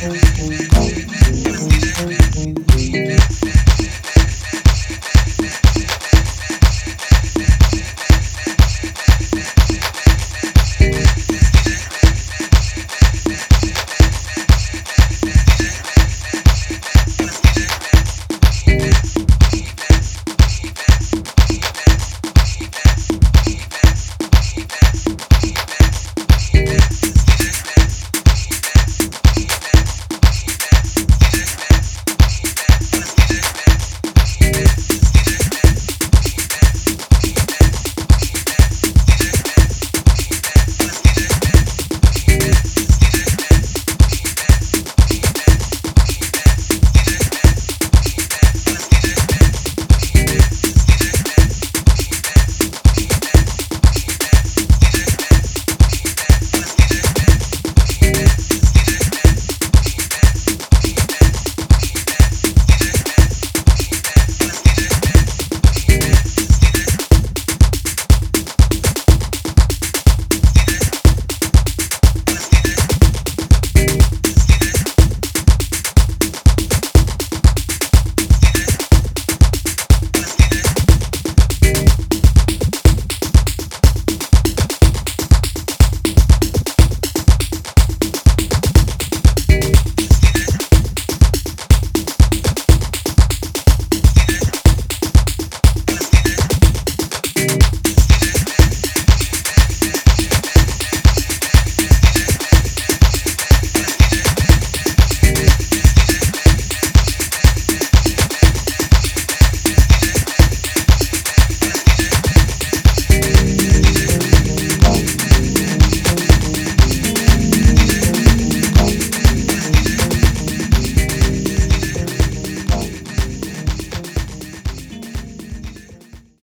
baby.